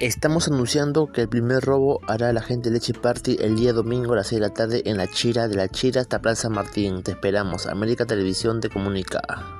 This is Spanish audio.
Estamos anunciando que el primer robo hará la gente Leche Party el día domingo a las 6 de la tarde en la Chira, de la Chira hasta Plaza Martín. Te esperamos. América Televisión te comunica.